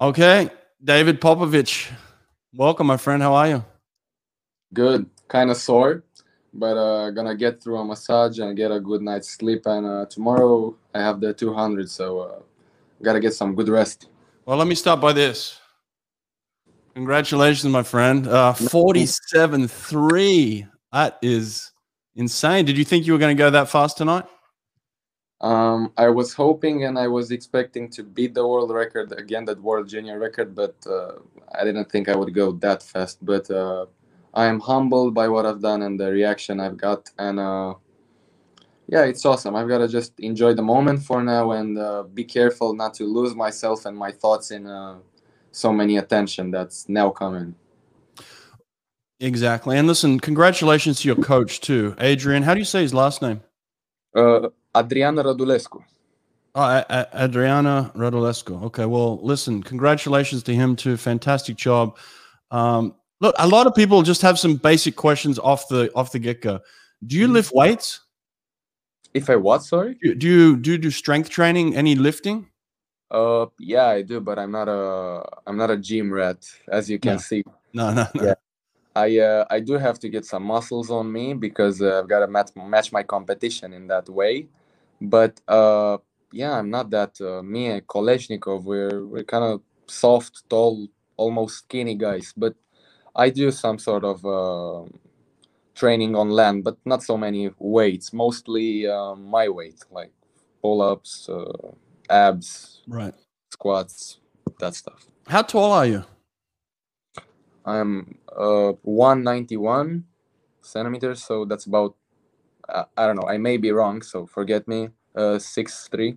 Okay, David Popovici, welcome, my friend. How are you? Good. Kind of sore, but uh, gonna get through a massage and get a good night's sleep. And uh, tomorrow I have the 200, so uh, gotta get some good rest. Well, let me start by this. Congratulations, my friend. Uh, 47 3. That is insane. Did you think you were going to go that fast tonight? Um, I was hoping and I was expecting to beat the world record again, that world junior record, but uh, I didn't think I would go that fast. But uh, I am humbled by what I've done and the reaction I've got. And uh, yeah, it's awesome. I've got to just enjoy the moment for now and uh, be careful not to lose myself and my thoughts in uh, so many attention that's now coming. Exactly. And listen, congratulations to your coach too, Adrian. How do you say his last name? Uh, Adriana Radulescu. Oh, a- a- Adriana Radulescu. Okay. Well, listen, congratulations to him too. Fantastic job. Um, look, a lot of people just have some basic questions off the off the get go. Do you lift weights? If I what? Sorry. Do do you do you do strength training? Any lifting? Uh, yeah, I do, but I'm not a I'm not a gym rat, as you can No. see. No, no, no. Yeah. I uh, I do have to get some muscles on me because uh, I've got to match match my competition in that way. But uh, yeah, I'm not that. Uh, me and Kolesnikov, we're we're kind of soft, tall, almost skinny guys. But I do some sort of uh, training on land, but not so many weights. Mostly uh, my weight, like pull-ups, uh, abs, Right. squats, that stuff. How tall are you? I'm uh 191 centimeters, so that's about uh, I don't know. I may be wrong, so forget me. Uh, six three.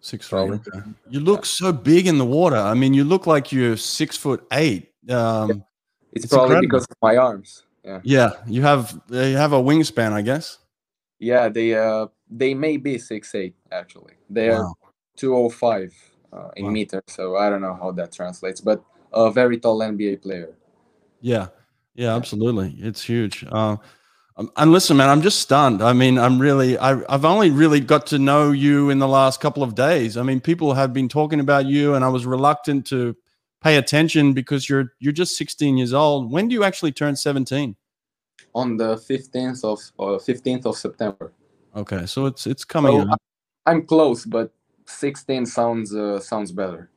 Six three. Okay. You look so big in the water. I mean, you look like you're six foot eight. Um, It's, It's probably incredible. because of my arms. Yeah, yeah, you have you have a wingspan, I guess. yeah. They uh they may be six eight actually. They are Wow. 205 uh, in Wow. meters, so I don't know how that translates, but a very tall NBA player. Yeah, yeah, absolutely. It's huge. Uh, and listen, man, I'm just stunned. I mean, I'm really, I, I've only really got to know you in the last couple of days. I mean, people have been talking about you, and I was reluctant to pay attention because you're you're just 16 years old. When do you actually turn 17? On the 15th of uh, 15th of September. Okay, so it's it's coming. So. I'm close, but 16 sounds uh, sounds better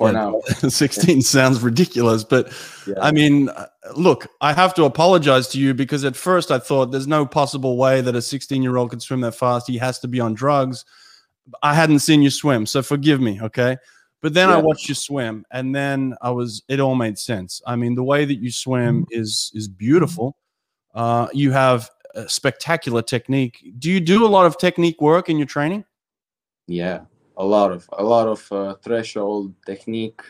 for Yeah, now. 16 sounds ridiculous, but Yeah. I mean, look, I have to apologize to you because at first I thought there's no possible way that a 16 year old could swim that fast. He has to be on drugs. I hadn't seen you swim, so forgive me, okay? But then I watched you swim, and then I was. It all made sense. I mean, the way that you swim is is beautiful. Uh, you have a spectacular technique. Do you do a lot of technique work in your training? Yeah, a lot of a lot of uh, threshold technique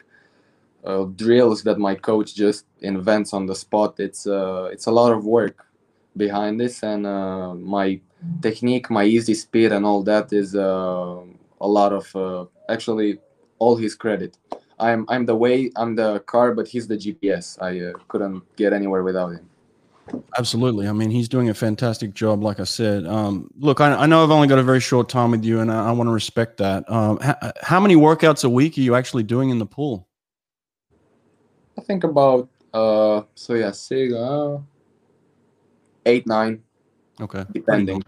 uh, drills that my coach just invents on the spot. It's uh, it's a lot of work behind this, and uh, my technique, my easy speed, and all that is uh, a lot of uh, actually all his credit. I'm I'm the way I'm the car, but he's the GPS. I uh, couldn't get anywhere without him. Absolutely. I mean, he's doing a fantastic job, like I said. Um, look, I, I know I've only got a very short time with you, and I, I want to respect that. Um, h- how many workouts a week are you actually doing in the pool? I think about uh so yeah, six, uh, eight nine. Okay. depending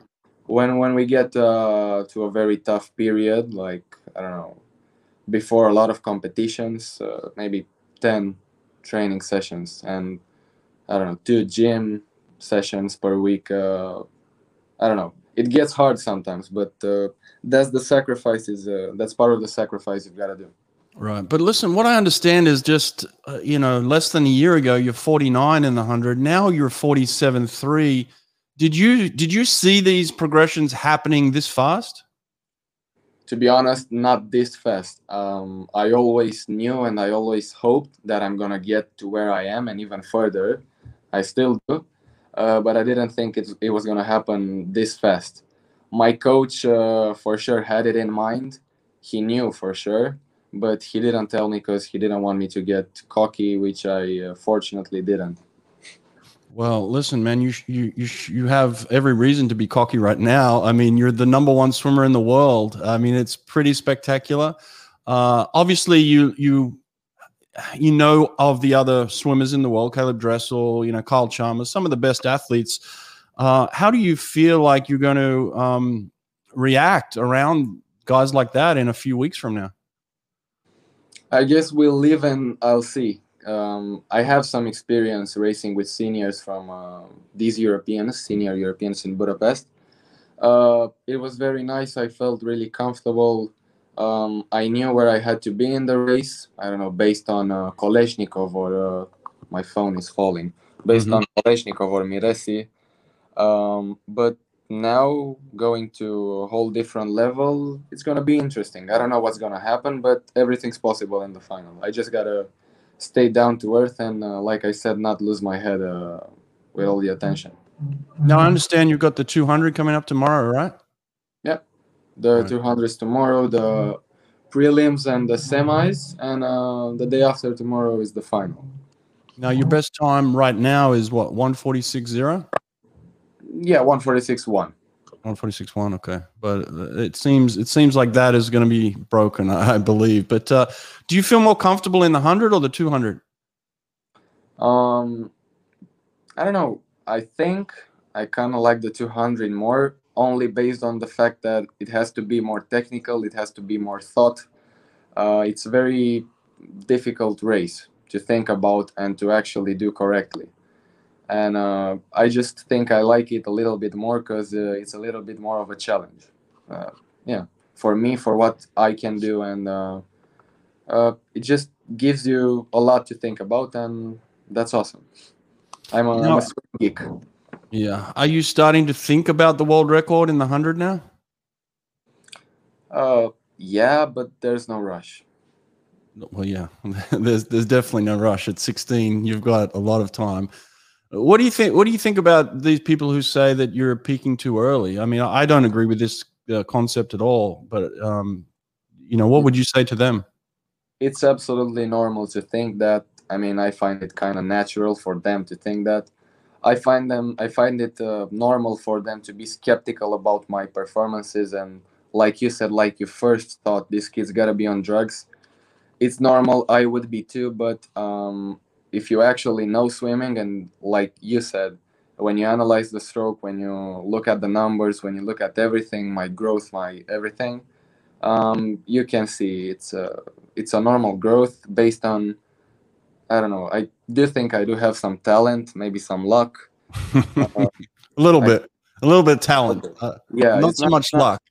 when when we get uh, to a very tough period like i don't know before a lot of competitions uh, maybe 10 training sessions and i don't know two gym sessions per week uh, i don't know it gets hard sometimes but uh, that's the sacrifices uh, that's part of the sacrifice you've got to do Right. But listen, what I understand is just, uh, you know, less than a year ago, you're 49 in the 100. Now you're 47 3. Did you did you see these progressions happening this fast? to be honest, not this fast. Um, I always knew and I always hoped that I'm gonna get to where I am and even further. I still do, uh, but I didn't think it, it was gonna happen this fast. My coach, uh, for sure, had it in mind. He knew for sure, but he didn't tell me because he didn't want me to get cocky, which I uh, fortunately didn't. Well, listen, man, you you you you have every reason to be cocky right now. I mean, you're the number one swimmer in the world. I mean, it's pretty spectacular. Uh, obviously, you you you know of the other swimmers in the world, Caeleb Dressel, you know, Kyle Chalmers, some of the best athletes. Uh, how do you feel like you're going to um, react around guys like that in a few weeks from now? I guess we'll live and I'll see. Um, I have some experience racing with seniors from uh, these Europeans, senior Europeans in Budapest. Uh, it was very nice. I felt really comfortable. Um, I knew where I had to be in the race. I don't know, based on uh, Kolesnikov or uh, my phone is falling, based mm-hmm. on Kolesnikov or Miressi. Um, but now going to a whole different level, it's gonna be interesting. I don't know what's gonna happen, but everything's possible in the final. I just gotta stay down to earth and, uh, like I said, not lose my head uh, with all the attention. Now I understand you've got the 200 coming up tomorrow, right? The right. 200s tomorrow, the prelims and the semis, and uh, the day after tomorrow is the final. Now your best time right now is what 146.0. Yeah, 146 1. 146 1 okay but it seems it seems like that is going to be broken i believe but uh, do you feel more comfortable in the 100 or the 200 um i don't know i think i kind of like the 200 more only based on the fact that it has to be more technical it has to be more thought uh, it's a very difficult race to think about and to actually do correctly and uh, I just think I like it a little bit more because uh, it's a little bit more of a challenge. Uh, yeah, for me, for what I can do, and uh, uh, it just gives you a lot to think about, and that's awesome. I'm a, now, I'm a geek. Yeah, are you starting to think about the world record in the hundred now? Uh, yeah, but there's no rush. Well, yeah, there's there's definitely no rush. At 16, you've got a lot of time. What do you think? What do you think about these people who say that you're peaking too early? I mean, I don't agree with this uh, concept at all. But um, you know, what would you say to them? It's absolutely normal to think that. I mean, I find it kind of natural for them to think that. I find them. I find it uh, normal for them to be skeptical about my performances and, like you said, like you first thought, this kid's gotta be on drugs. It's normal. I would be too, but um, if you actually know swimming and like you said when you analyze the stroke when you look at the numbers when you look at everything my growth my everything um, you can see it's a it's a normal growth based on i don't know. I do think i do have some talent maybe some luck. Uh, a little I, bit. A little bit talent. Uh, yeah not so not, much not, luck.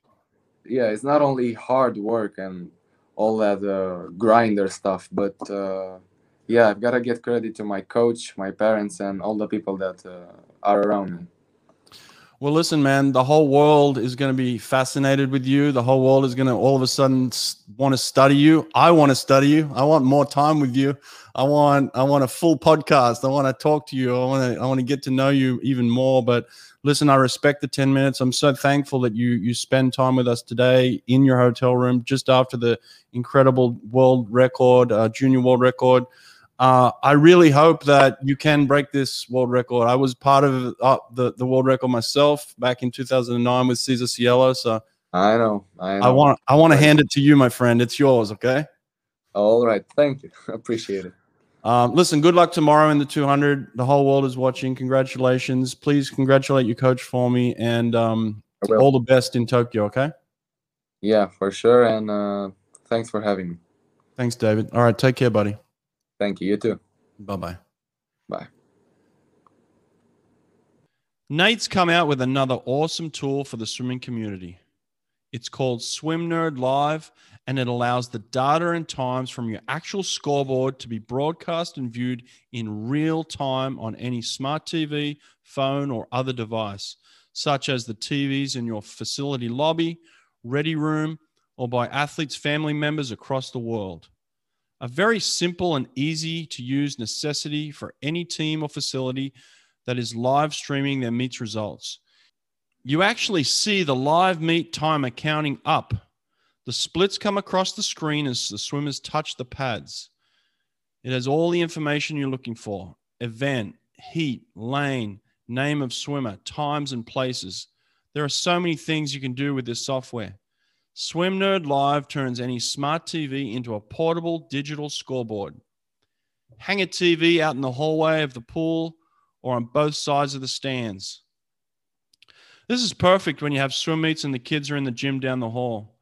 Yeah it's not only hard work and all that uh, grinder stuff but uh, yeah, I've got to get credit to my coach, my parents, and all the people that uh, are around me. Well, listen, man, the whole world is going to be fascinated with you. The whole world is going to all of a sudden want to study you. I want to study you. I want more time with you. I want I want a full podcast. I want to talk to you. I want to I want to get to know you even more. But listen, I respect the 10 minutes. I'm so thankful that you you spend time with us today in your hotel room just after the incredible world record, uh, junior world record. Uh, I really hope that you can break this world record. I was part of uh, the the world record myself back in 2009 with Cesar Cielo. So I know, I know. I want I want to hand it to you, my friend. It's yours, okay? All right, thank you. Appreciate it. Um, listen, good luck tomorrow in the 200. The whole world is watching. Congratulations. Please congratulate your coach for me and um, all the best in Tokyo, okay? Yeah, for sure. And uh, thanks for having me. Thanks, David. All right, take care, buddy. Thank you. You too. Bye bye. Bye. Nate's come out with another awesome tool for the swimming community. It's called Swim Nerd Live, and it allows the data and times from your actual scoreboard to be broadcast and viewed in real time on any smart TV, phone, or other device, such as the TVs in your facility lobby, ready room, or by athletes' family members across the world a very simple and easy to use necessity for any team or facility that is live streaming their meets results. You actually see the live meet timer counting up. The splits come across the screen as the swimmers touch the pads. It has all the information you're looking for event, heat, lane, name of swimmer, times, and places. There are so many things you can do with this software. Swim Nerd Live turns any smart TV into a portable digital scoreboard. hang a TV out in the hallway of the pool or on both sides of the stands. This is perfect when you have swim meets and the kids are in the gym down the hall.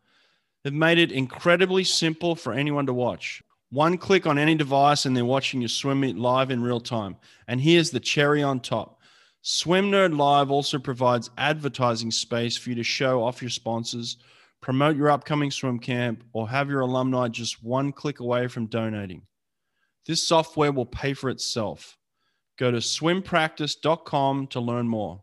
They've made it incredibly simple for anyone to watch. One click on any device and they're watching your swim meet live in real time. And here's the cherry on top. Swim Nerd Live also provides advertising space for you to show off your sponsors, promote your upcoming swim camp, or have your alumni just one click away from donating. This software will pay for itself. Go to swimpractice.com to learn more.